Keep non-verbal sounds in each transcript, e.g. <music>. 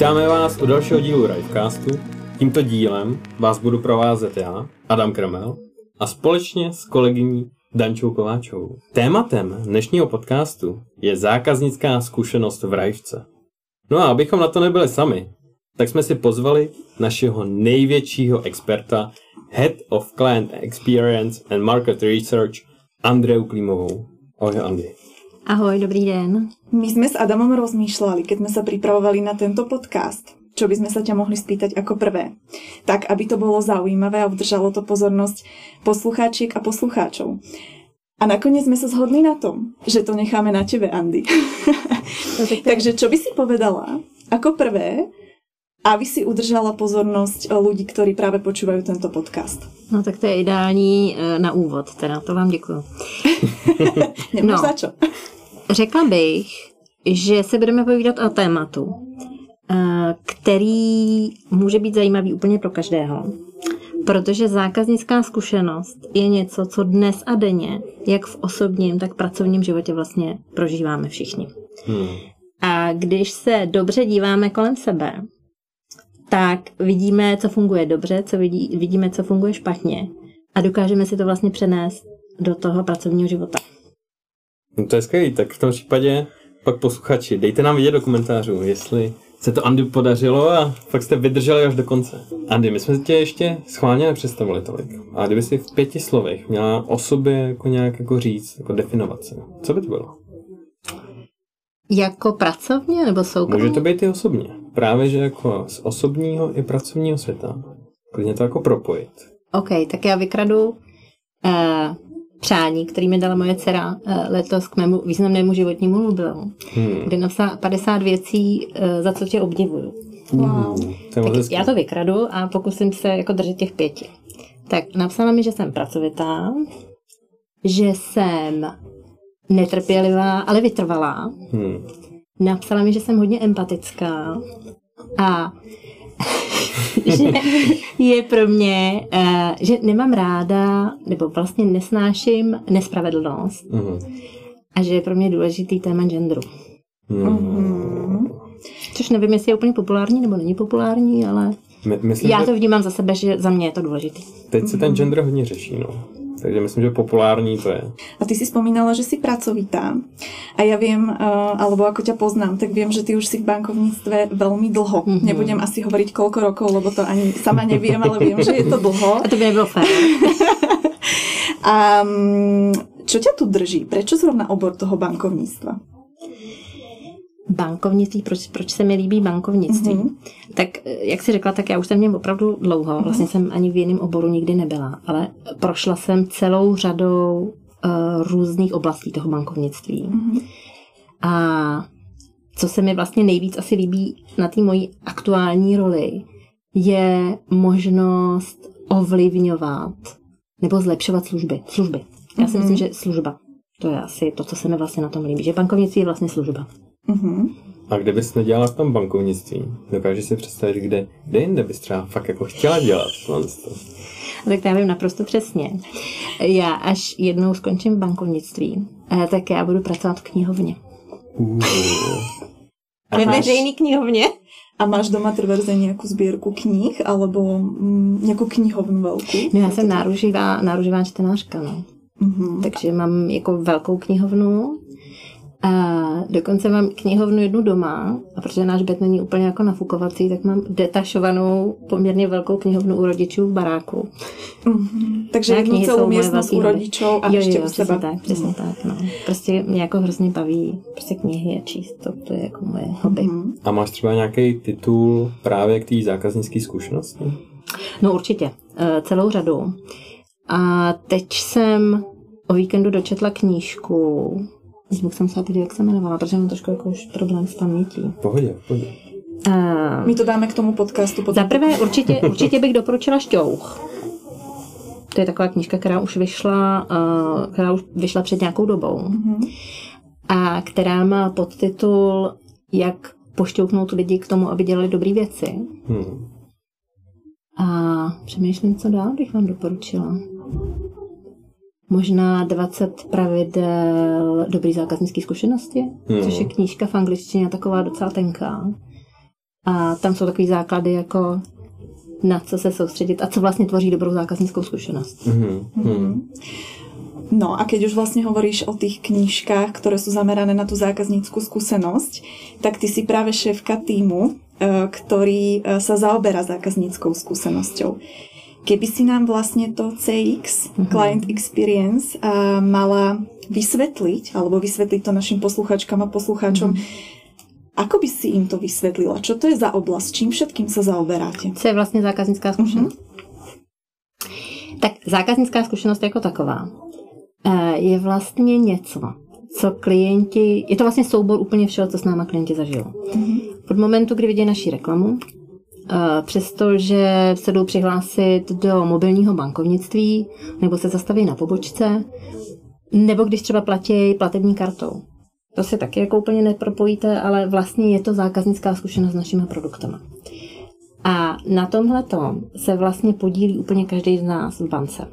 Vítáme vás u dalšího dílu Rivecastu. Tímto dílem vás budu provázet já, Adam Kremel, a společně s kolegyní Dančou Kováčovou. Tématem dnešního podcastu je zákaznická zkušenost v Rajvce. No a abychom na to nebyli sami, tak jsme si pozvali našeho největšího experta, Head of Client Experience and Market Research, Andreu Klímovou. Ahoj, Andy. Ahoj, dobrý den. My sme s Adamom rozmýšľali, keď sme sa pripravovali na tento podcast, čo by sme sa ťa mohli spýtať ako prvé. Tak, aby to bolo zaujímavé a udržalo to pozornosť poslucháčiek a poslucháčov. A nakoniec sme sa zhodli na tom, že to necháme na tebe, Andy. No, tak <laughs> Takže čo by si povedala ako prvé, aby si udržala pozornosť ľudí, ktorí práve počúvajú tento podcast? No tak to je ideální eh, na úvod, teda to vám děkuju. <laughs> Nemáš No. za čo? Řekla bych, že se budeme povídat o tématu, eh, který může být zajímavý úplně pro každého. Protože zákaznická zkušenost je něco, co dnes a denně, jak v osobním, tak v pracovním životě vlastně prožíváme všichni. Hmm. A když se dobře díváme kolem sebe, tak vidíme, co funguje dobře, co vidí, vidíme, co funguje špatně a dokážeme si to vlastně přenést do toho pracovního života. No to je skvělý, tak v tom případě pak posluchači, dejte nám vidět do komentářů, jestli se to Andy podařilo a fakt jste vydrželi až do konce. Andy, my jsme tě ještě schválně nepředstavili tolik. A kdyby si v pěti slovech měla o sobě jako nějak jako říct, jako definovat se, co by to bylo? Jako pracovně nebo soukromně? Může to být i osobně. Právě, že jako z osobního i pracovního světa. Klidně to jako propojit. OK, tak já vykradu uh, přání, který mi dala moje dcera uh, letos k mému významnému životnímu jubileu, Hmm. kde napsala 50 věcí, uh, za co tě obdivuju. Wow. To Tak já to vykradu a pokusím se jako držet těch pěti. Tak napsala mi, že jsem pracovitá, že jsem netrpělivá, ale vytrvalá. Hmm. Napsala mi, že jsem hodně empatická a <laughs> že je pro mě, uh, že nemám ráda, nebo vlastně nesnáším nespravedlnost Mhm. a že je pro mě důležitý téma genderu. Hmm. Což nevím, jestli je úplně populární nebo není populární, ale My, myslím, já to vnímám za sebe, že za mě je to důležitý. teď se ten gender hodně řeší, no. Takže myslím, že populární to je. A ty si spomínala, že si pracovitá. A ja viem, uh, alebo ako ťa poznám, tak viem, že ty už si v bankovníctve veľmi dlho. Mhm. Nebudem asi hovoriť koľko rokov, lebo to ani sama neviem, ale viem, že je to dlho. <laughs> A to by nebylo fér. <laughs> A mm, čo ťa tu drží? Prečo zrovna obor toho bankovníctva? Bankovnictví, proč, proč se mi líbí bankovnictví? Mhm. Tak eh, jak jsi řekla, tak já už jsem v něm opravdu dlouho. Vlastně jsem ani v jiném oboru nikdy nebyla, ale prošla jsem celou řadou uh, různých oblastí toho bankovnictví. Mhm. A co se mi vlastně nejvíc asi líbí na té mojí aktuální roli, je možnost ovlivňovat nebo zlepšovat služby. Služby. Já si Mhm. myslím, že služba. To je asi to, co se mi vlastně na tom líbí. Že bankovnictví je vlastně služba. Mhm. A kdybys nedělala v tom bankovnictví, dokážeš si představit, kde, kde jinde bys třeba fakt jako chtěla dělat to. Tak to já vím naprosto přesně. Já až jednou skončím v bankovnictví, eh, tak já budu pracovat v knihovně. Uh. Ve veřejný knihovně. a máš doma trverze nejakú zbierku kníh, alebo mm, nejakú knihovnu veľkú? No já jsem náruživá, náruživá čtenářka, no. Mhm. Takže mám jako velkou knihovnu a dokonce mám knihovnu jednu doma a protože náš byt není úplně jako nafukovací, tak mám detašovanou poměrně velkou knihovnu u rodičů v baráku. Mhm. Takže jednu knihy celú jsou moje miestnosť velký u rodičov a jo, ešte jo, u přesně seba. tak, přesně tak, no. Prostě mě jako hrozně baví prostě knihy a číst, to, to je jako moje hobby. Mhm. A máš třeba nějaký titul právě k té zákaznické zkušenosti? No určitě, eh, celou řadu. A teď jsem o víkendu dočetla knížku, Zvuk jsem se jak se jmenovala, protože mám trošku jako už problém s pamětí. Pohodě, pohodě. Uh, My to dáme k tomu podcastu potom. za prvé určitě, určitě bych doporučila Šťouch. To je taková knížka, která už vyšla, uh, která už vyšla před nějakou dobou Mhm. a která má podtitul Jak pošťouknout lidi k tomu, aby dělali dobré věci. Hmm. A přemýšlím, co dál bych vám doporučila. Možná 20 pravidel dobrý zákaznické zkušenosti, Hmm. což je knížka v angličtině taková docela tenká. A tam jsou takový základy jako na co se soustředit a co vlastně tvoří dobrou zákaznickou zkušenost. Mm-hmm. Mm. No a keď už vlastne hovoríš o tých knížkách, ktoré sú zamerané na tú zákazníckú skúsenosť, tak ty si práve šéfka týmu, eh, ktorý eh, sa zaoberá zákazníckou skúsenosťou. Keby si nám vlastne to CX, mm-hmm. Client Experience, uh, mala vysvetliť, alebo vysvetliť to našim posluchačkám a poslucháčom, mm-hmm. ako by si im to vysvetlila? Čo to je za oblasť? Čím všetkým sa zaoberáte? Co je vlastně zákaznická zkušenost? Mm-hmm. Tak zákaznická zkušenost jako taková eh, je vlastně něco, co klienti, je to vlastně soubor úplně všeho, co s náma klienti zažili. Mm-hmm. Od momentu, kdy vidí naší reklamu, přestože se jdou přihlásit do mobilního bankovnictví nebo se zastaví na pobočce, nebo když třeba platí platební kartou. To se taky jako úplně nepropojíte, ale vlastně je to zákaznická zkušenost s našimi produktami. A na tomhle se vlastně podílí úplně každý z nás v bance.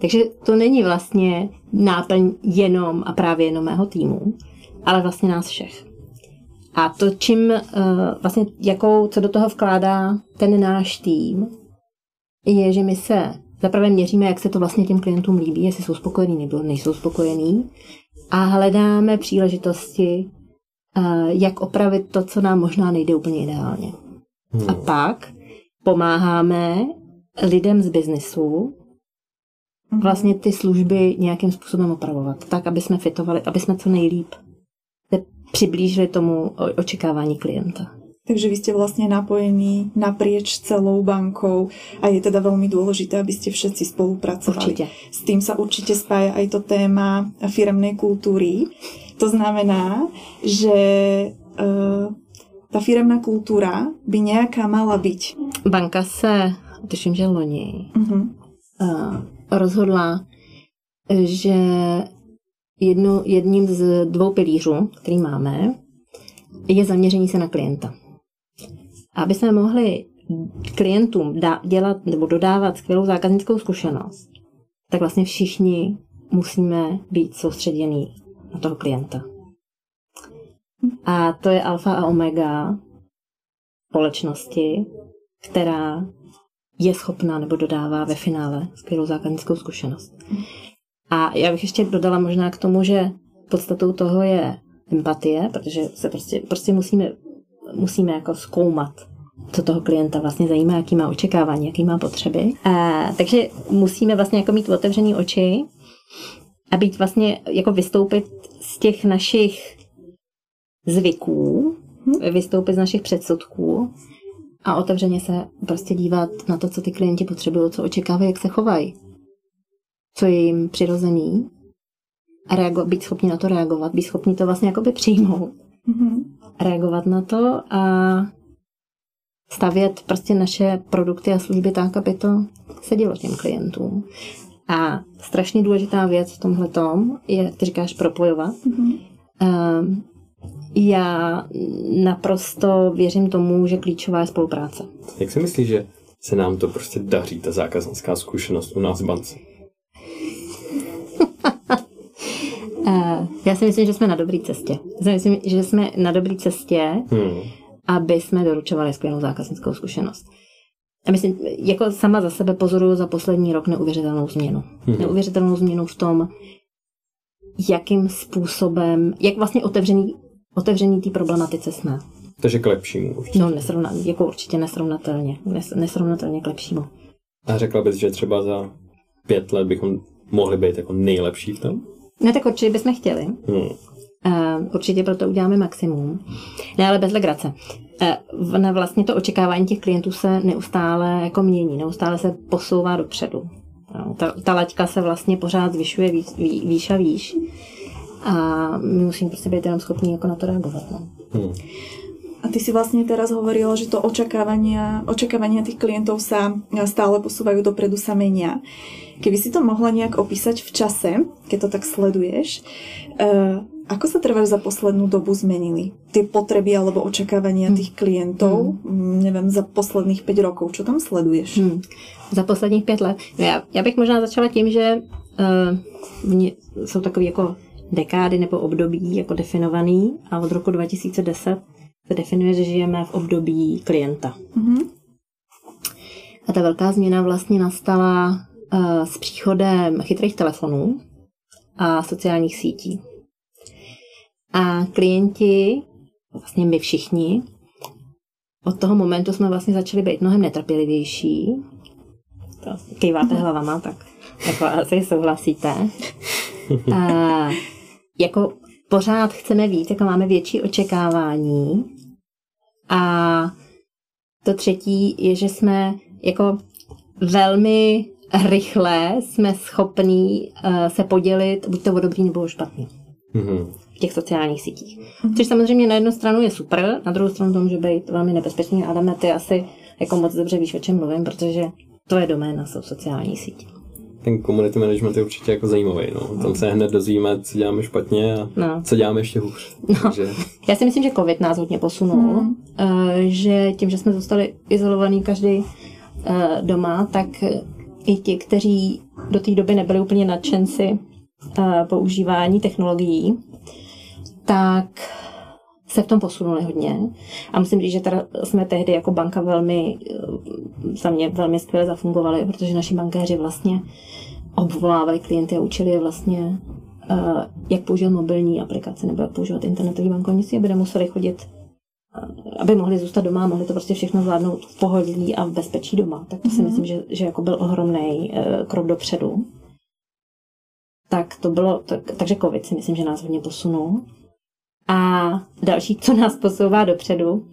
Takže to není vlastně náplň jenom a právě jenom mého týmu, ale vlastně nás všech. A to, čím uh, vlastně, jakou, co do toho vkládá ten náš tým, je, že my se zaprvé měříme, jak se to vlastně těm klientům líbí, jestli jsou spokojení nebo nejsou spokojení a hledáme příležitosti, uh, jak opravit to, co nám možná nejde úplně ideálně. Hmm. A pak pomáháme lidem z biznesu mhm. vlastně ty služby nějakým způsobem opravovat, tak, aby jsme fitovali, aby jsme co nejlíp přiblížili tomu očekávání klienta. Takže vy ste vlastne napojení naprieč celou bankou a je teda veľmi dôležité, aby ste všetci spolupracovali. Určite. S tým sa určite spája aj to téma firemnej kultúry. To znamená, že uh, ta firemná kultúra by nejaká mala byť. Banka se, tuším, že loni, uh-huh. uh, rozhodla, že jedno, jedním z dvou pilířů, který máme, je zaměření se na klienta. Aby jsme mohli klientům dá, dělat nebo dodávat skvělou zákaznickou zkušenost, tak vlastně všichni musíme být soustředění na toho klienta. A to je alfa a omega společnosti, která je schopná nebo dodává ve finále skvělou zákaznickou zkušenost. A já bych ještě dodala možná k tomu, že podstatou toho je empatie, protože se prostě, prostě musíme, musíme jako zkoumat, co toho klienta vlastně zajímá, jaký má očekávání, jaký má potřeby. A, takže musíme vlastně jako mít otevřený oči a být vlastně jako vystoupit z těch našich zvyků, vystoupit z našich předsudků a otevřeně se prostě dívat na to, co ty klienti potřebují, co očekávají, jak se chovají co je jim přirozený a reago- být schopni na to reagovat, být schopni to vlastně jakoby přijmout, mm-hmm. reagovat na to a stavět prostě naše produkty a služby tak, aby to sedělo těm klientům. A strašně důležitá věc v tomhle tom je, ty říkáš, propojovat. Mm-hmm. Uh, já naprosto věřím tomu, že klíčová je spolupráce. Jak si myslíš, že se nám to prostě daří, ta zákaznická zkušenost u nás v bance? Já si myslím, že jsme na dobré cestě. Já si myslím, že jsme na dobré cestě, hmm. aby jsme doručovali skvělou zákaznickou zkušenost. A myslím, jako sama za sebe pozoruju za poslední rok neuvěřitelnou změnu. Hmm. Neuvěřitelnou změnu v tom, jakým způsobem, jak vlastně otevřený, otevřený té problematice jsme. Takže k lepšímu určitě. No, nesrovna, jako určitě nesrovnatelně. Nes, nesrovnatelně k lepšímu. A řekla bys, že třeba za pět let bychom mohli být jako nejlepší v tom? Ne, tak určitě bychom chtěli. Hmm. Uh, určitě proto uděláme maximum. Ne, ale bez legrace. Uh, na vlastně to očekávání těch klientů se neustále jako mění, neustále se posouvá dopředu. No, ta, ta laťka se vlastně pořád zvyšuje výš, výš a výš. A my musíme prostě být jenom schopni jako na to reagovat. No. Hmm. A ty si vlastne teraz hovorila, že to očakávania, očakávania tých klientov sa stále posúvajú dopredu, sa menia. Keby si to mohla nejak opísať v čase, keď to tak sleduješ, uh, ako sa trvajú za poslednú dobu zmenili tie potreby alebo očakávania tých klientov, hmm. neviem, za posledných 5 rokov? Čo tam sleduješ? Hmm. Za posledních pět let? No já, já bych možná začala tím, že uh, jsou takové jako dekády nebo období jako definovaný a od roku 2010 se definuje, že žijeme v období klienta. Mhm. A ta velká změna vlastně nastala uh, s příchodem chytrých telefonů a sociálních sítí. A klienti, vlastně my všichni, od toho momentu jsme vlastně začali být mnohem netrpělivější. To kýváte hlavama, tak jako asi souhlasíte. <laughs> A jako pořád chceme víc, jako máme větší očekávání. A to třetí je, že jsme jako velmi rychle jsme schopní uh, se podělit, buď to o dobrý nebo o špatný. Mhm. v těch sociálních sítích. Což samozřejmě na jednu stranu je super, na druhou stranu to může být velmi nebezpečný. Adame, ty asi jako moc dobře víš, o čem mluvím, protože to je doména, jsou sociální sítě. Ten community management je určitě jako zajímavý, no. Tam se hned dozvíme, co děláme špatně a No. co děláme ještě hůř. No. Takže Já si myslím, že covid nás hodně posunul, Mhm. eh, že tím, že jsme zůstali izolovaní každý eh, doma, tak i ti, kteří do té doby nebyli úplně nadšenci eh, používání technologií, tak se v tom posunuli hodně. A musím říct, že teda jsme tehdy jako banka velmi, eh, za mě velmi skvěle zafungovali, protože naši bankéři vlastně obvolávali klienty a učili je vlastně, eh, jak používat mobilní aplikace nebo jak používat internetové bankovnictví, aby nemuseli chodit eh, aby mohli zůstat doma a mohli to prostě všechno zvládnout v pohodlí a v bezpečí doma. Tak to si Mhm. myslím, že, že jako byl ohromný krok dopředu. Tak to bylo, tak, takže covid si myslím, že nás hodně posunul. A další, co nás posouvá dopředu,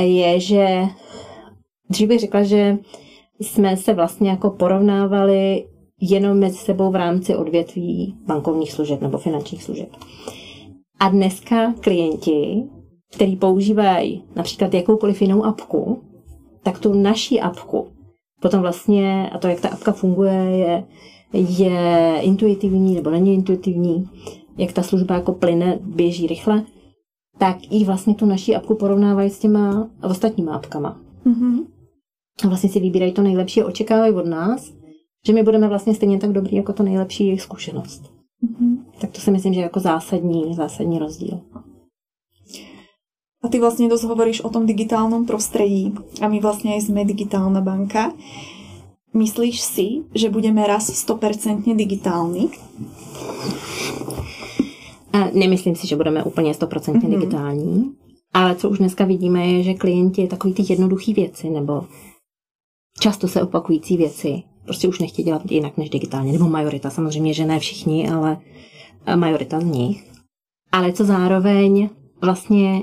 je, že dřív bych řekla, že jsme se vlastně jako porovnávali jenom mezi sebou v rámci odvětví bankovních služeb nebo finančních služeb. A dneska klienti, který používají například jakoukoliv jinou apku, tak tu naší apku potom vlastně, a to, jak ta apka funguje, je, je intuitivní nebo není intuitivní, jak ta služba jako plyne, běží rychle, tak i vlastně tu naší apku porovnávají s těma ostatníma apkama. Mhm. A vlastně si vybírají to nejlepší a očekávají od nás, že my budeme vlastně stejně tak dobrý jako to nejlepší jejich zkušenost. Mhm. Tak to si myslím, že je jako zásadní, zásadní rozdíl. A ty vlastne dosť hovoríš o tom digitálnom prostredí a my vlastne aj sme digitálna banka. Myslíš si, že budeme raz 100% digitálni? Nemyslím si, že budeme úplně 100% Mhm. digitální, ale co už dneska vidíme, je, že klienti takový ty jednoduché věci nebo často se opakující věci prostě už nechtějí dělat jinak než digitálně, nebo majorita, samozřejmě, že ne všichni, ale majorita z nich. Ale co zároveň vlastně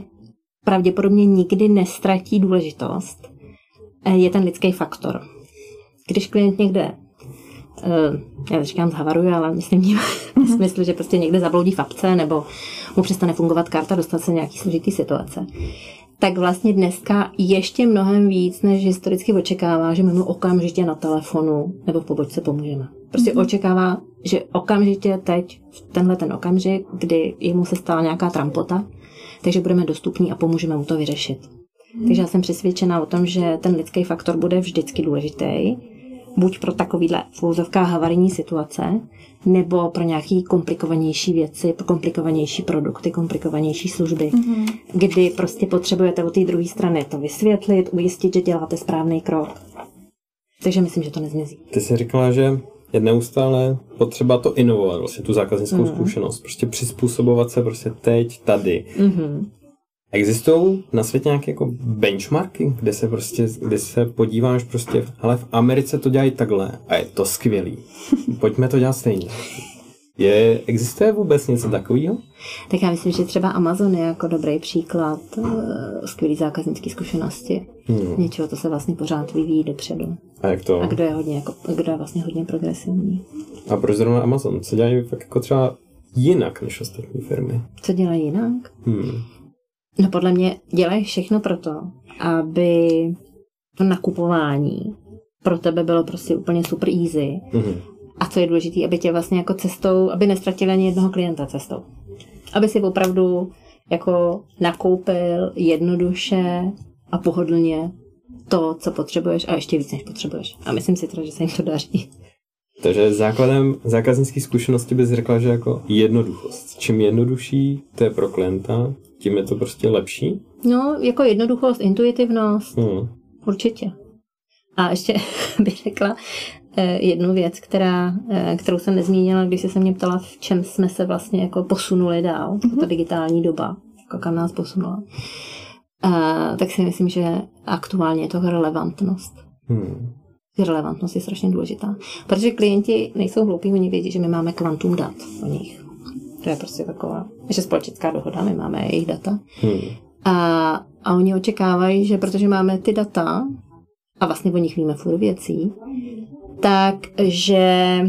pravděpodobně nikdy nestratí důležitost, je ten lidský faktor. Když klient někde já říkám zhavaruje, ale myslím tím <laughs> v smyslu, že prostě někde zabloudí v apce nebo mu přestane fungovat karta, dostat se nějaký složitý situace. Tak vlastně dneska ještě mnohem víc, než historicky očekává, že my mu okamžitě na telefonu nebo v pobočce pomůžeme. Prostě mm-hmm. očekává, že okamžitě teď, v tenhle ten okamžik, kdy jemu se stala nějaká trampota, takže budeme dostupní a pomůžeme mu to vyřešit. Takže já jsem přesvědčená o tom, že ten lidský faktor bude vždycky důležitý, buď pro takovýhle v úvozovkách havarijní situace, nebo pro nějaký komplikovanější věci, pro komplikovanější produkty, komplikovanější služby, Mhm. kdy prostě potřebujete od té druhé strany to vysvětlit, ujistit, že děláte správný krok. Takže myslím, že to nezmizí. ty jsi říkala, že je neustále potřeba to inovovat, vlastně tu zákaznickou Mhm. zkušenost, prostě přizpůsobovat se prostě teď, tady. Mm-hmm. Existují na světě nějaké jako benchmarky, kde se prostě, kde se podíváš prostě, ale v Americe to dělají takhle a je to skvělý. <laughs> Pojďme to dělat stejně. Je, existuje vůbec něco takového? Tak já myslím, že třeba Amazon je jako dobrý příklad uh, skvělý zákaznické zkušenosti. Hmm. Něčeho, to se vlastně pořád vyvíjí dopředu. A jak to? A kdo je hodně, jako, kdo je vlastně hodně progresivní. A proč zrovna Amazon? Co dělají fakt jako třeba jinak než ostatní firmy? Co dělají jinak? Hmm. No podle mě dělají všechno proto, aby to nakupování pro tebe bylo prostě úplně super easy. Mhm. A co je důležité, aby tě vlastně jako cestou, aby nestratili ani jednoho klienta cestou. Aby si opravdu jako nakoupil jednoduše a pohodlně to, co potřebuješ a ještě víc, než potřebuješ. A myslím si teda, že se jim to daří. Takže základem zákaznické zkušenosti bys řekla, že jako jednoduchost. Čím jednodušší to je pro klienta, tím je to prostě lepší. No, jako jednoduchost, intuitivnost, Hmm. určitě. A ještě <laughs> bych řekla eh, jednu věc, která, eh, kterou jsem nezmínila, když jsi se mě ptala, v čem jsme se vlastně jako posunuli dál, mm-hmm. ta digitální doba, jako kam nás posunula. Uh, tak si myslím, že aktuálně je to relevantnost. Hmm. Relevantnost je strašně důležitá. Protože klienti nejsou hloupí, oni vědí, že my máme kvantum dat o nich. To je prostě taková, že společenská dohoda, my máme jejich data. Hmm. A, a oni očekávají, že protože máme ty data, a vlastně o nich víme furt věcí, tak že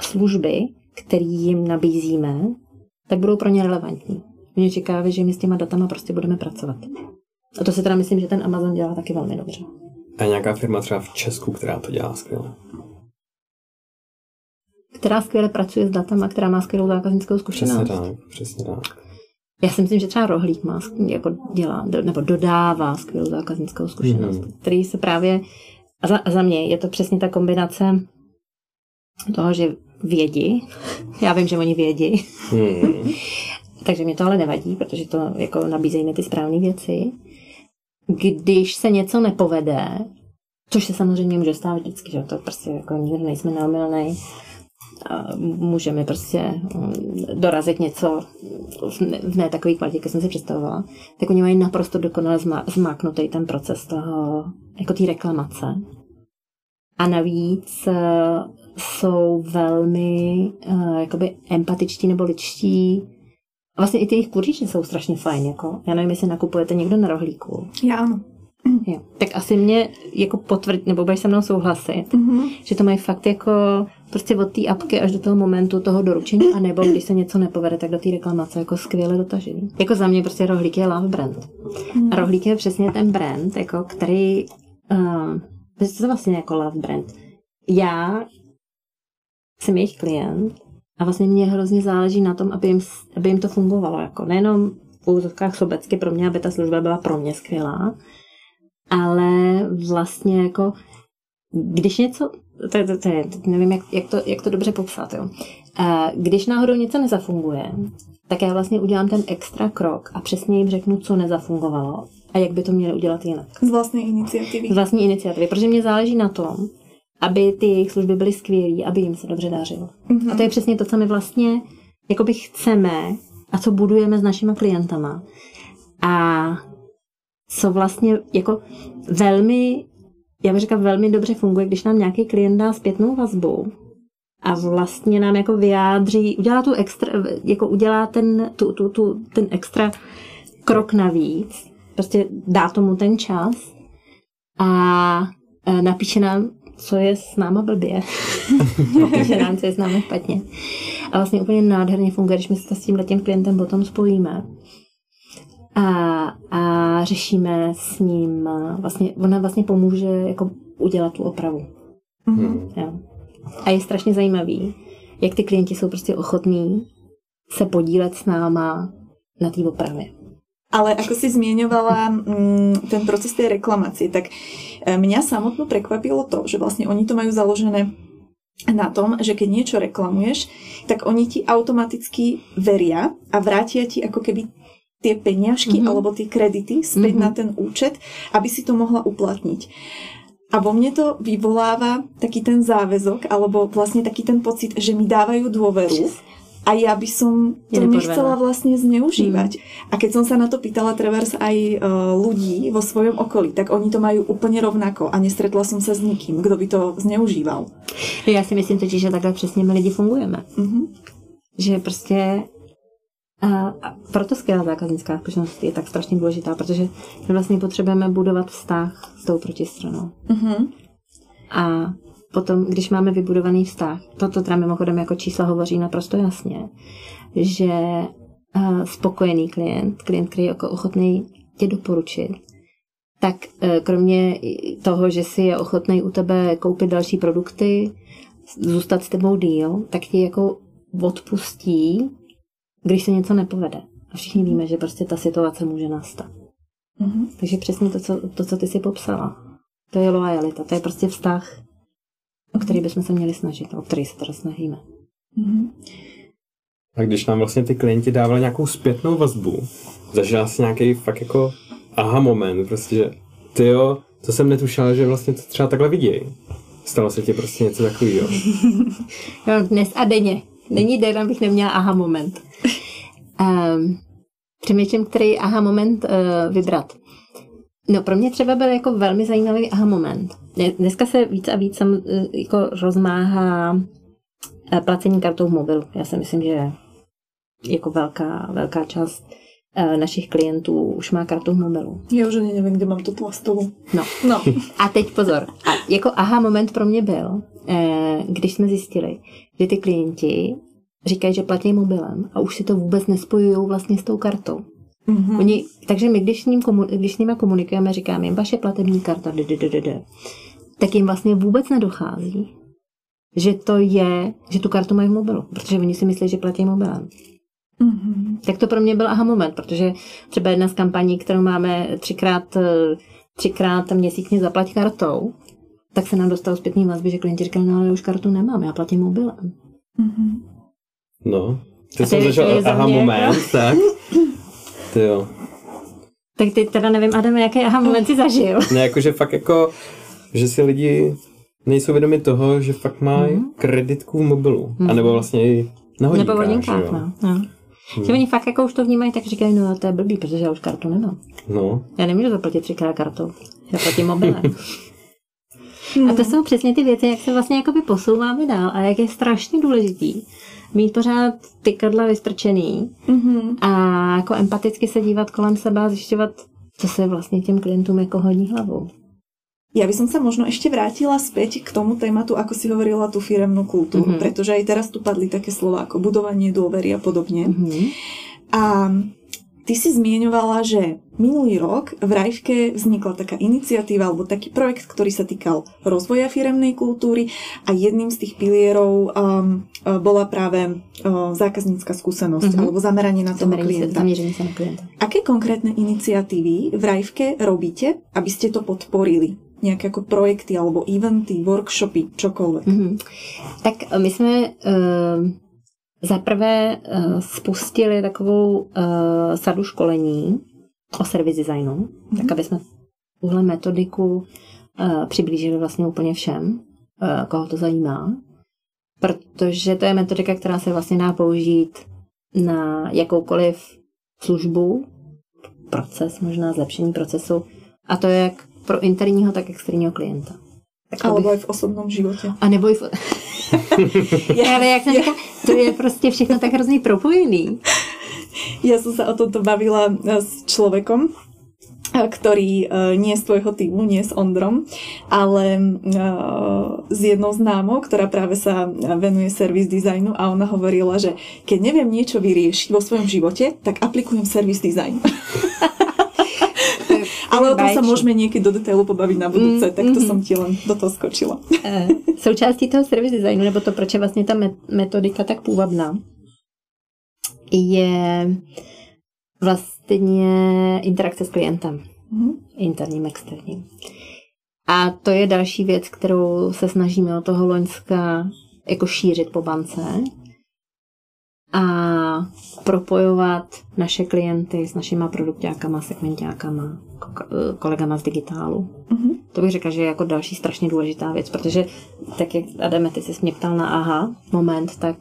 služby, které jim nabízíme, tak budou pro ně relevantní. Oni očekávají, že my s těma datama prostě budeme pracovat. A to si teda myslím, že ten Amazon dělá taky velmi dobře. A nějaká firma třeba v Česku, která to dělá skvěle. Která skvěle pracuje s datama, která má skvělou zákaznickou Přesně zkušenost. tak, přesně tak. Já si myslím, že třeba Rohlík má, jako dělá, nebo dodává skvělou zákaznickou zkušenost, Mhm. který se právě, a za, a za mě je to přesně ta kombinace toho, že vědí, <laughs> já vím, že oni vědí, Hmm. <laughs> takže mě to ale nevadí, protože to jako nabízejí mi ty správné věci. Když se něco nepovede, což se samozřejmě může stát vždycky, že to prostě jako nikdo nejsme neomylnej, můžeme prostě mm, dorazit něco v ne, ne takový kvalitě, jak jsem si představovala, tak oni mají naprosto dokonale zma, zmáknutý ten proces toho, jako té reklamace. A navíc eh, jsou velmi uh, jakoby empatičtí nebo ličtí. Vlastně i ty jejich kurýči jsou strašně fajn. Jako. Já nevím, jestli nakupujete někdo na rohlíku. Ja áno. <clears throat> Jo. Tak asi mě jako potvrdí, nebo budeš se mnou souhlasit, Mhm. že to mají fakt jako prostě od té apky až do toho momentu toho doručení, <clears throat> a nebo když se něco nepovede, tak do té reklamace jako skvěle dotažený. Jako za mě prostě rohlík je love brand. A rohlík je přesně ten brand, jako který, uh, to je vlastně jako love brand. Já jsem jejich klient a vlastně mě hrozně záleží na tom, aby jim, aby jim to fungovalo. Jako nejenom v úzovkách sobecky pro mě, aby ta služba byla pro mě skvělá, ale vlastně jako když něco, to, to, to je, nevím, jak, jak, to, jak to dobře popsat, jo. A když náhodou něco nezafunguje, tak já vlastně udělám ten extra krok a přesně jim řeknu, co nezafungovalo a jak by to měli udělat jinak. Z vlastnej iniciatívy. Z vlastní iniciativy, protože mě záleží na tom, aby ty jejich služby byly skvělé, aby jim se dobře dařilo. Mhm. A to je přesně to, co my vlastně jakoby chceme a co budujeme s našimi klientama. A co vlastně jako velmi, já bych řekla, velmi dobře funguje, když nám nějaký klient dá zpětnou vazbu a vlastně nám jako vyjádří, udělá tu extra, jako udělá ten, tu, tu, tu, ten extra krok navíc, prostě dá tomu ten čas a e, napíše nám, co je s náma blbě. <laughs> <laughs> napíše nám, co je s námi špatně. A vlastně úplně nádherně funguje, když my se s tímhle tím klientem potom spojíme. A, a řešíme s ním, vlastně, ona vlastně pomůže jako udělat tu opravu. Mhm. Jo. A je strašně zajímavý, jak ty klienti jsou prostě ochotní se podílet s náma na té opravě. Ale ako si zmieňovala mm, ten proces tej reklamácie, tak e, mňa samotnú prekvapilo to, že vlastne oni to majú založené na tom, že keď niečo reklamuješ, tak oni ti automaticky veria a vrátia ti ako keby tie peniažky Mhm. alebo tie kredity späť Mhm. na ten účet, aby si to mohla uplatniť. A vo mne to vyvoláva taký ten záväzok, alebo vlastne taký ten pocit, že mi dávajú dôveru a ja by som to nechcela vlastne zneužívať. A keď som sa na to pýtala trebárs aj e, ľudí vo svojom okolí, tak oni to majú úplne rovnako a nestretla som sa s nikým, kto by to zneužíval. Já si myslím totiž, že takhle přesně my lidi fungujeme. Mhm. Že prostě a, proto skvělá zákaznická zkušenost je tak strašně důležitá, protože my vlastně potřebujeme budovat vztah s tou protistranou. Mhm. A potom, když máme vybudovaný vztah, toto teda mimochodem jako čísla hovoří naprosto jasně, že spokojený klient, klient, který je jako ochotný tě doporučit, tak uh, kromě toho, že si je ochotný u tebe koupit další produkty, zůstat s tebou díl, tak ti jako odpustí, když se něco nepovede. A všichni víme, že prostě ta situace může nastat. Mhm. Takže přesně to, co, to, co ty si popsala. To je lojalita, to je prostě vztah, o který bychom se měli snažit, o který se teda snažíme. Mhm. A když nám vlastně ty klienti dávali nějakou zpětnou vazbu, zažila si nějaký fakt jako aha moment, prostě, že ty jo, to jsem netušila, že vlastně to třeba takhle vidějí. Stalo se ti prostě něco takového. jo, <laughs> dnes a denně. Není den, abych neměla aha moment. Um, přemýšlím, který aha moment uh, vybrat. No pro mě třeba byl jako velmi zajímavý aha moment. Dneska se víc a víc sam, eh, jako rozmáhá eh, placení kartou v mobilu. Já si myslím, že jako velká, velká část našich klientů už má kartu v mobilu. Já už nevím, kde mám tu plastovou. No. no. A teď pozor. A jako aha moment pro mě byl, když jsme zjistili, že ty klienti říkají, že platí mobilem a už si to vůbec nespojují vlastně s tou kartou. Mm-hmm. Oni, takže my, když s, ním komu, když s nimi komunikujeme, říkáme jim vaše platební karta, d, d, d, d, tak jim vlastně vůbec nedochází, že to je, že tu kartu mají v mobilu, protože oni si myslí, že platí mobilem. Mm-hmm. Tak to pro mě byl aha moment, protože třeba jedna z kampaní, kterou máme třikrát, třikrát měsíčně zaplat kartou, tak se nám dostalo zpětný vazby, že klienti říkali, no ale už kartu nemám, já platím mobilem. Mm-hmm. No, ty jsem zažil aha moment, jako... tak. <laughs> Ty jo. Tak ty teda nevím, Adam, jaký aha moment jsi zažil. Ne, jakože fakt jako, že si lidi nejsou vědomi toho, že fakt mají mm-hmm. kreditku v mobilu. Mm-hmm. A nebo vlastně i na hodinkách. Nebo hodinkách, no. no. Hmm. Že oni fakt jako už to vnímají, tak říkají, no to je blbý, protože já už kartu nemám. No. Já nemůžu zaplatit třikrát kartou. Já platím mobilem. <laughs> A to jsou přesně ty věci, jak se vlastně jakoby posouváme dál a jak je strašně důležitý, mít pořád ty kadla vystrčený mm-hmm. a jako empaticky se dívat kolem sebe a zjišťovat, co se vlastně těm klientům jako hodí hlavou. Ja by som sa možno ešte vrátila späť k tomu tématu, ako si hovorila tú firemnú kultúru, mm-hmm. pretože aj teraz tu padli také slova ako budovanie dôvery a podobne. Mm-hmm. A Ty si zmieňovala, že minulý rok v Rajvke vznikla taká iniciatíva alebo taký projekt, ktorý sa týkal rozvoja firemnej kultúry a jedným z tých pilierov um, uh, bola práve uh, zákaznícka skúsenosť mm-hmm. alebo zameranie na toho klienta. Sa, na klienta. Aké konkrétne iniciatívy v Rajvke robíte, aby ste to podporili? Nejaké ako projekty alebo eventy, workshopy, čokoľvek. Mm-hmm. Tak my sme uh, za prvé uh, spustili takovou uh, sadu školení o service designu, mm-hmm. tak aby jsme tuhle metodiku uh, přiblížili vlastně úplně všem, uh, koho to zajímá, protože to je metodika, která se vlastně dá použít na jakoukoliv službu, proces, možná zlepšení procesu, a to je jak pro interního, tak externího klienta. Tak Alebo bych... i v osobnom životě. A nebo i v... <laughs> ja, ale jak jsem říkala, to je prostě všechno tak hrozně propojený. Ja som sa o tomto bavila eh, s človekom, eh, ktorý uh, nie z tvojho týmu, nie s Ondrom, ale s jednou známou, ktorá práve sa venuje servis dizajnu a ona hovorila, že keď neviem niečo vyriešiť vo svojom živote, tak aplikujem servis dizajn. <laughs> Ale o tom sa môžeme niekedy do detailu pobaviť na budúce, mm, tak to mm-hmm. som ti len do toho skočila. Uh, <laughs> součástí toho service designu, nebo to, proč je vlastně ta metodika tak půvabná, je vlastně interakce s klientem. Mm-hmm. Interním, externím. A to je další věc, kterou se snažíme od toho Loňska jako šířit po bance a propojovat naše klienty s našima produktákama, segmentákama, kolegama z digitálu. Mm-hmm. To bych řekla, že je jako další strašně důležitá věc, protože tak jak Adame, ty jsi mě ptal na aha moment, tak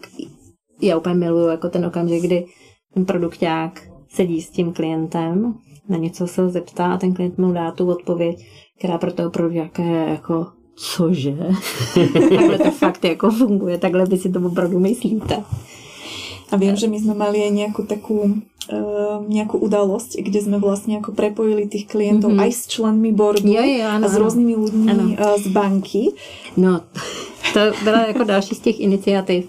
já úplně miluju jako ten okamžik, kdy ten produkták sedí s tím klientem, na něco se zeptá a ten klient mu dá tu odpověď, která pro toho produktáka je jako cože? <laughs> takhle to fakt jako funguje, takhle vy si to opravdu myslíte. A viem, že my sme mali aj nejakú takú uh, nejakú udalosť, kde sme vlastne ako prepojili tých klientov mm-hmm. aj s členmi boardu jo, jo, ano, a s různými lidmi uh, z banky. No, to byla jako další z těch iniciativ,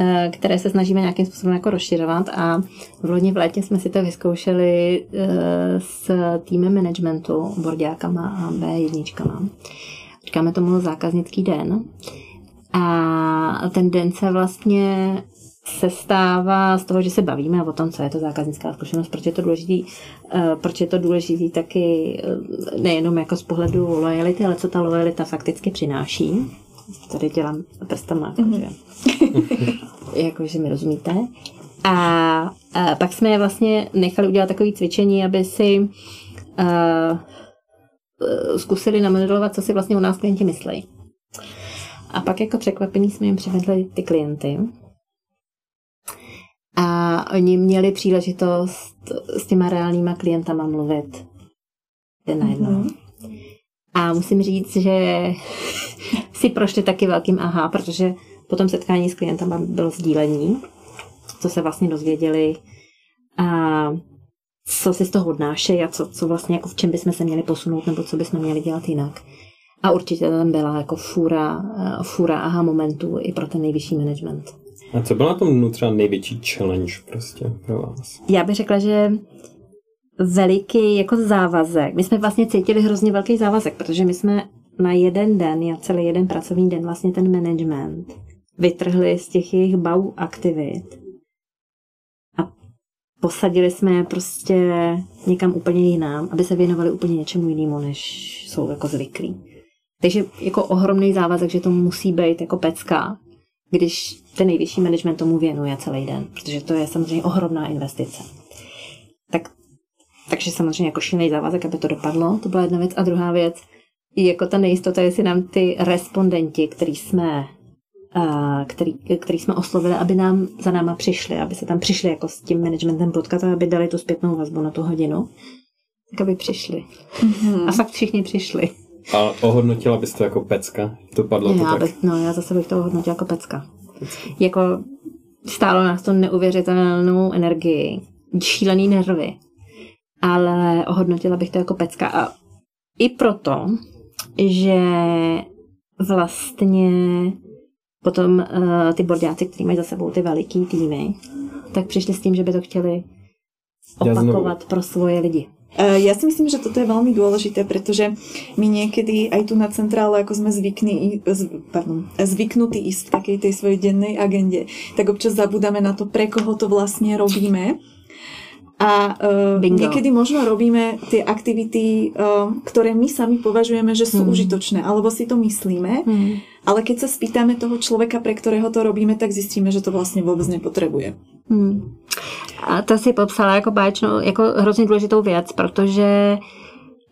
uh, které se snažíme nějakým způsobem jako rozšiřovat a v loni v létě jsme si to vyzkoušeli uh, s týmem managementu, bordiákama a B1. Říkáme tomu zákaznický den. A ten den se vlastně se stává z toho, že se bavíme o tom, co je to zákaznická zkušenost, proč je to důležitý, uh, proč je to důležitý taky uh, nejenom jako z pohledu lojality, ale co ta lojalita fakticky přináší. Tady dělám prstama, jakože, mm-hmm. <laughs> jakože mi rozumíte. A, a pak jsme vlastně nechali udělat takové cvičení, aby si uh, zkusili namodelovat, co si vlastně u nás klienti myslí. A pak jako překvapení jsme jim přivedli ty klienty. A oni měli příležitost s těma reálnýma klientama mluvit. Jeden na jedno. Mm-hmm. A musím říct, že si prošli taky velkým aha, protože po tom setkání s klientama bylo sdílení, co se vlastně dozvěděli a co si z toho odnášejí a co, co vlastně jako v čem bychom se měli posunout nebo co bychom měli dělat jinak. A určitě tam byla jako fura, fura aha momentů i pro ten nejvyšší management. A co byl na tom třeba největší challenge prostě pro vás? Já bych řekla, že veliký jako závazek. My jsme vlastně cítili hrozně velký závazek, protože my jsme na jeden den, a celý jeden pracovní den vlastně ten management vytrhli z těch jejich bau aktivit a posadili jsme je prostě někam úplně jinam, aby se věnovali úplně něčemu jinému, než jsou jako zvyklí. Takže jako ohromný závazek, že to musí být jako pecka, když ten nejvyšší management tomu věnuje celý den, protože to je samozřejmě ohromná investice. Tak, takže samozřejmě jako šílený závazek, aby to dopadlo, to byla jedna věc. A druhá věc, jako ta nejistota, jestli nám ty respondenti, který jsme, který, který jsme oslovili, aby nám za náma přišli, aby se tam přišli jako s tím managementem potkat a aby dali tu zpětnou vazbu na tu hodinu, tak aby přišli. Mm-hmm. A fakt všichni přišli. A ohodnotila bys to jako pecka? To padlo já to tak? Bych, no, já zase bych to ohodnotila jako pecka. Pecka. Jako stálo nás to neuvěřitelnou energii, šílený nervy, ale ohodnotila bych to jako pecka a i proto, že vlastně potom uh, ty bordáci, kteří mají za sebou ty veliký týmy, tak přišli s tím, že by to chtěli opakovat pro svoje lidi. E, ja si myslím, že toto je veľmi dôležité, pretože my niekedy aj tu na centrále, ako sme zvykní, pardon, zvyknutí ísť v takej tej svojej dennej agende, tak občas zabudáme na to, pre koho to vlastne robíme. A uh, niekedy možno robíme tie aktivity, uh, ktoré my sami považujeme, že sú hmm. užitočné, alebo si to myslíme, hmm. ale keď sa spýtame toho človeka, pre ktorého to robíme, tak zistíme, že to vlastne vôbec nepotrebuje. Hmm. A to si popsala jako báječnou, jako hrozně důležitou věc, protože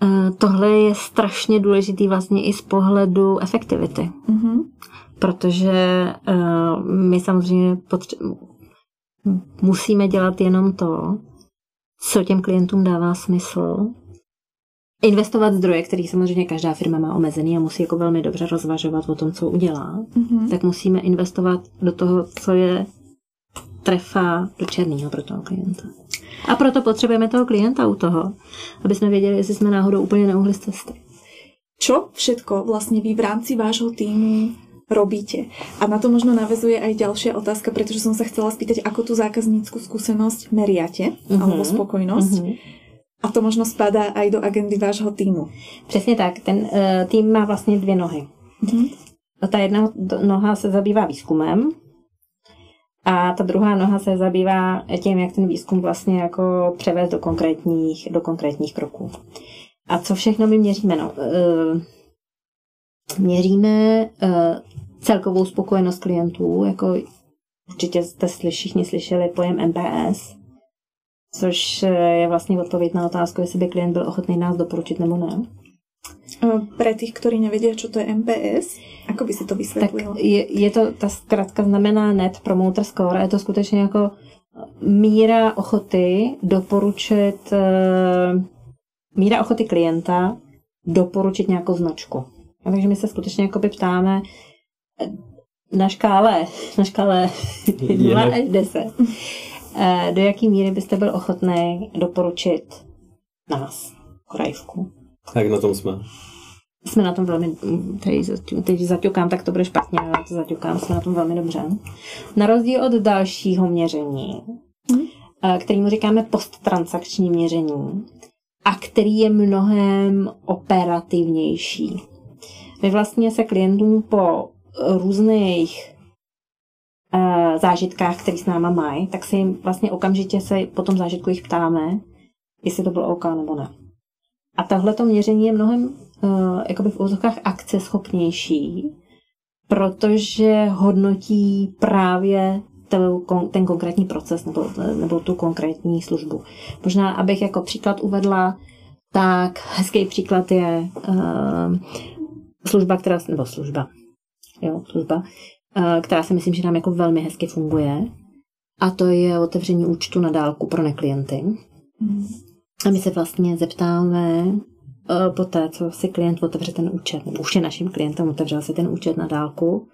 uh, tohle je strašně důležitý vlastně i z pohledu efektivity. Mm-hmm. Protože uh, my samozřejmě potře- musíme dělat jenom to, co těm klientům dává smysl. Investovat zdroje, který samozřejmě každá firma má omezený a musí jako velmi dobře rozvažovat o tom, co udělá, mm-hmm. tak musíme investovat do toho, co je trefa do černého pro toho klienta. A proto potřebujeme toho klienta u toho, aby jsme věděli, jestli jsme náhodou úplně neuhli z cesty. Čo všetko vlastně vy v rámci vášho týmu robíte? A na to možno navezuje aj ďalšia otázka, pretože som sa chcela spýtať, ako tú zákaznícku skúsenosť meriate, uh-huh. alebo spokojnosť. Uh-huh. A to možno spadá aj do agendy vášho týmu. Přesně tak. Ten uh, tým má vlastně dvě nohy. Uh-huh. Ta jedna noha se zabývá výzkumem, a ta druhá noha se zabývá tím, jak ten výzkum vlastně jako převést do konkrétních, do konkrétních kroků. A co všechno my měříme? No, uh, měříme uh, celkovou spokojenost klientů, jako určitě jste všichni slyšeli pojem MPS, což je vlastně odpověď na otázku, jestli by klient byl ochotný nás doporučit nebo ne. Pre tých, ktorí nevedia, čo to je MPS, ako by si to vysvětlila? Tak je, je to, ta zkrátka znamená Net Promoter Score, je to skutečně jako míra ochoty doporučit, eh, míra ochoty klienta doporučit nějakou značku. A takže my se skutečně jakoby ptáme eh, na škále, na škále 0 až 10, eh, do jaký míry byste byl ochotný doporučit nás, Korajvku. Jak na tom jsme? Jsme na tom velmi, teď, teď zaťukám, tak to bude špatně, ale to zaťukám, jsme na tom velmi dobře. Na rozdíl od dalšího měření, hmm. kterýmu říkáme posttransakční měření, a který je mnohem operativnější. My vlastně se klientům po různých uh, zážitkách, které s náma mají, tak se jim vlastně okamžitě se po tom zážitku jich ptáme, jestli to bylo OK nebo ne. A tohleto měření je mnohem uh, jakoby v úzokách akceschopnější, protože hodnotí právě ten, ten konkrétní proces nebo, nebo tu konkrétní službu. Možná, abych jako příklad uvedla, tak hezký příklad je uh, služba, která, nebo služba, jo, služba, uh, která si myslím, že nám jako velmi hezky funguje. A to je otevření účtu na dálku pro neklienty. Mm. A my se vlastně zeptáme uh, po té, co si klient otevře ten účet, nebo už je naším klientem otevřel si ten účet na dálku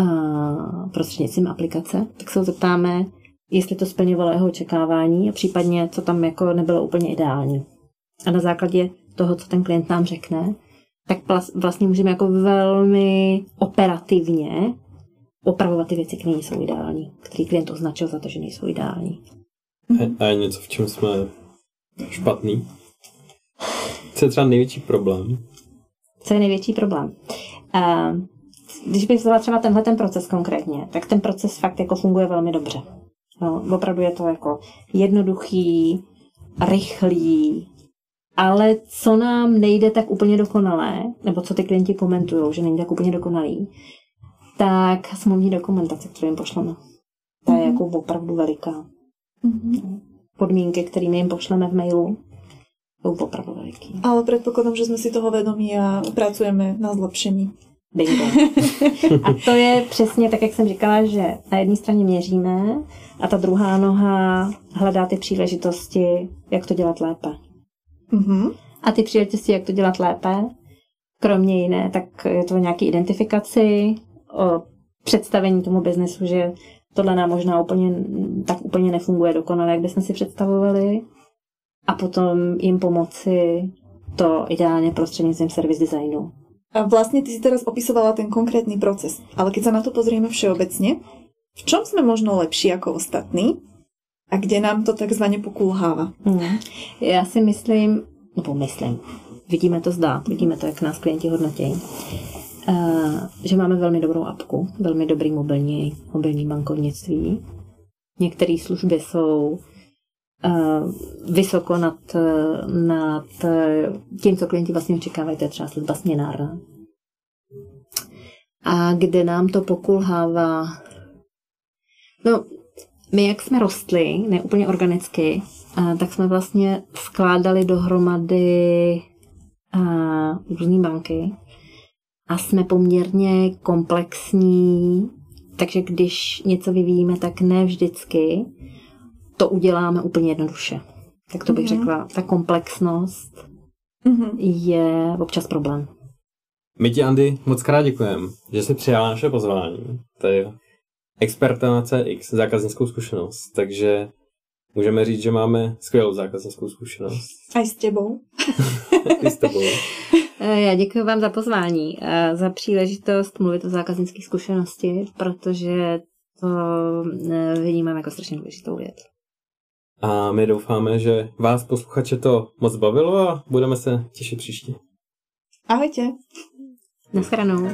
uh, prostřednictvím aplikace, tak se ho zeptáme, jestli to splňovalo jeho očekávání a případně, co tam jako nebylo úplně ideální. A na základě toho, co ten klient nám řekne, tak vlastně můžeme jako velmi operativně opravovat ty věci, které nejsou ideální, který klient označil za to, že nejsou ideální. A, a je něco, v čem jsme špatný? Co je třeba největší problém? Co je největší problém? Uh, když bych vzala třeba tenhle ten proces konkrétně, tak ten proces fakt jako funguje velmi dobře. No, opravdu je to jako jednoduchý, rychlý, ale co nám nejde tak úplně dokonalé, nebo co ty klienti komentují, že není tak úplně dokonalý, tak smluvní dokumentace, kterou jim pošleme. Ta je mm-hmm. jako opravdu veliká. Mm-hmm. Podmínky, kterými jim pošleme v mailu, jsou opravdu veliký. Ale předpokládám, že jsme si toho vědomí a pracujeme na zlepšení. Bingo. A to je přesně tak, jak jsem říkala, že na jedné straně měříme a ta druhá noha hledá ty příležitosti, jak to dělat lépe. Mm-hmm. A ty příležitosti, jak to dělat lépe, kromě jiné, tak je to nějaký identifikaci, o představení tomu biznesu, že tohle nám možná úplně, tak úplně nefunguje dokonale, jak bychom si představovali. A potom jim pomoci to ideálně prostřednictvím service designu. A vlastně ty si teraz opisovala ten konkrétny proces, ale keď sa na to pozrieme všeobecně, v čom jsme možno lepší jako ostatní a kde nám to takzvaně pokulhává? Hmm. Já si myslím, nebo myslím, vidíme to zdá, vidíme to, jak nás klienti hodnotí, uh, že máme velmi dobrou apku, velmi dobrý mobilní, mobilní bankovnictví. Některé služby jsou uh, vysoko nad, nad tím, co klienti vlastně očekávají, to je třeba služba směnárna. A kde nám to pokulhává, no, my jak jsme rostli, ne úplně organicky, uh, tak jsme vlastně skládali dohromady uh, různé banky a jsme poměrně komplexní, takže když něco vyvíjíme, tak ne vždycky to uděláme úplně jednoduše. Tak to bych mm-hmm. řekla, ta komplexnost mm-hmm. je občas problém. My ti, Andy, moc krát děkujeme, že jsi přijala naše pozvání. To je experta na CX, zákaznickou zkušenost, takže můžeme říct, že máme skvělou zákaznickou zkušenost. A s tebou. I s tebou. <laughs> <laughs> Eh, já děkuji vám za pozvání, eh, za příležitost mluvit o zákaznické zkušenosti, protože to eh, vnímám jako strašně důležitou věc. A my doufáme, že vás posluchače to moc bavilo a budeme se těšit příště. Ahojte. Naschranou.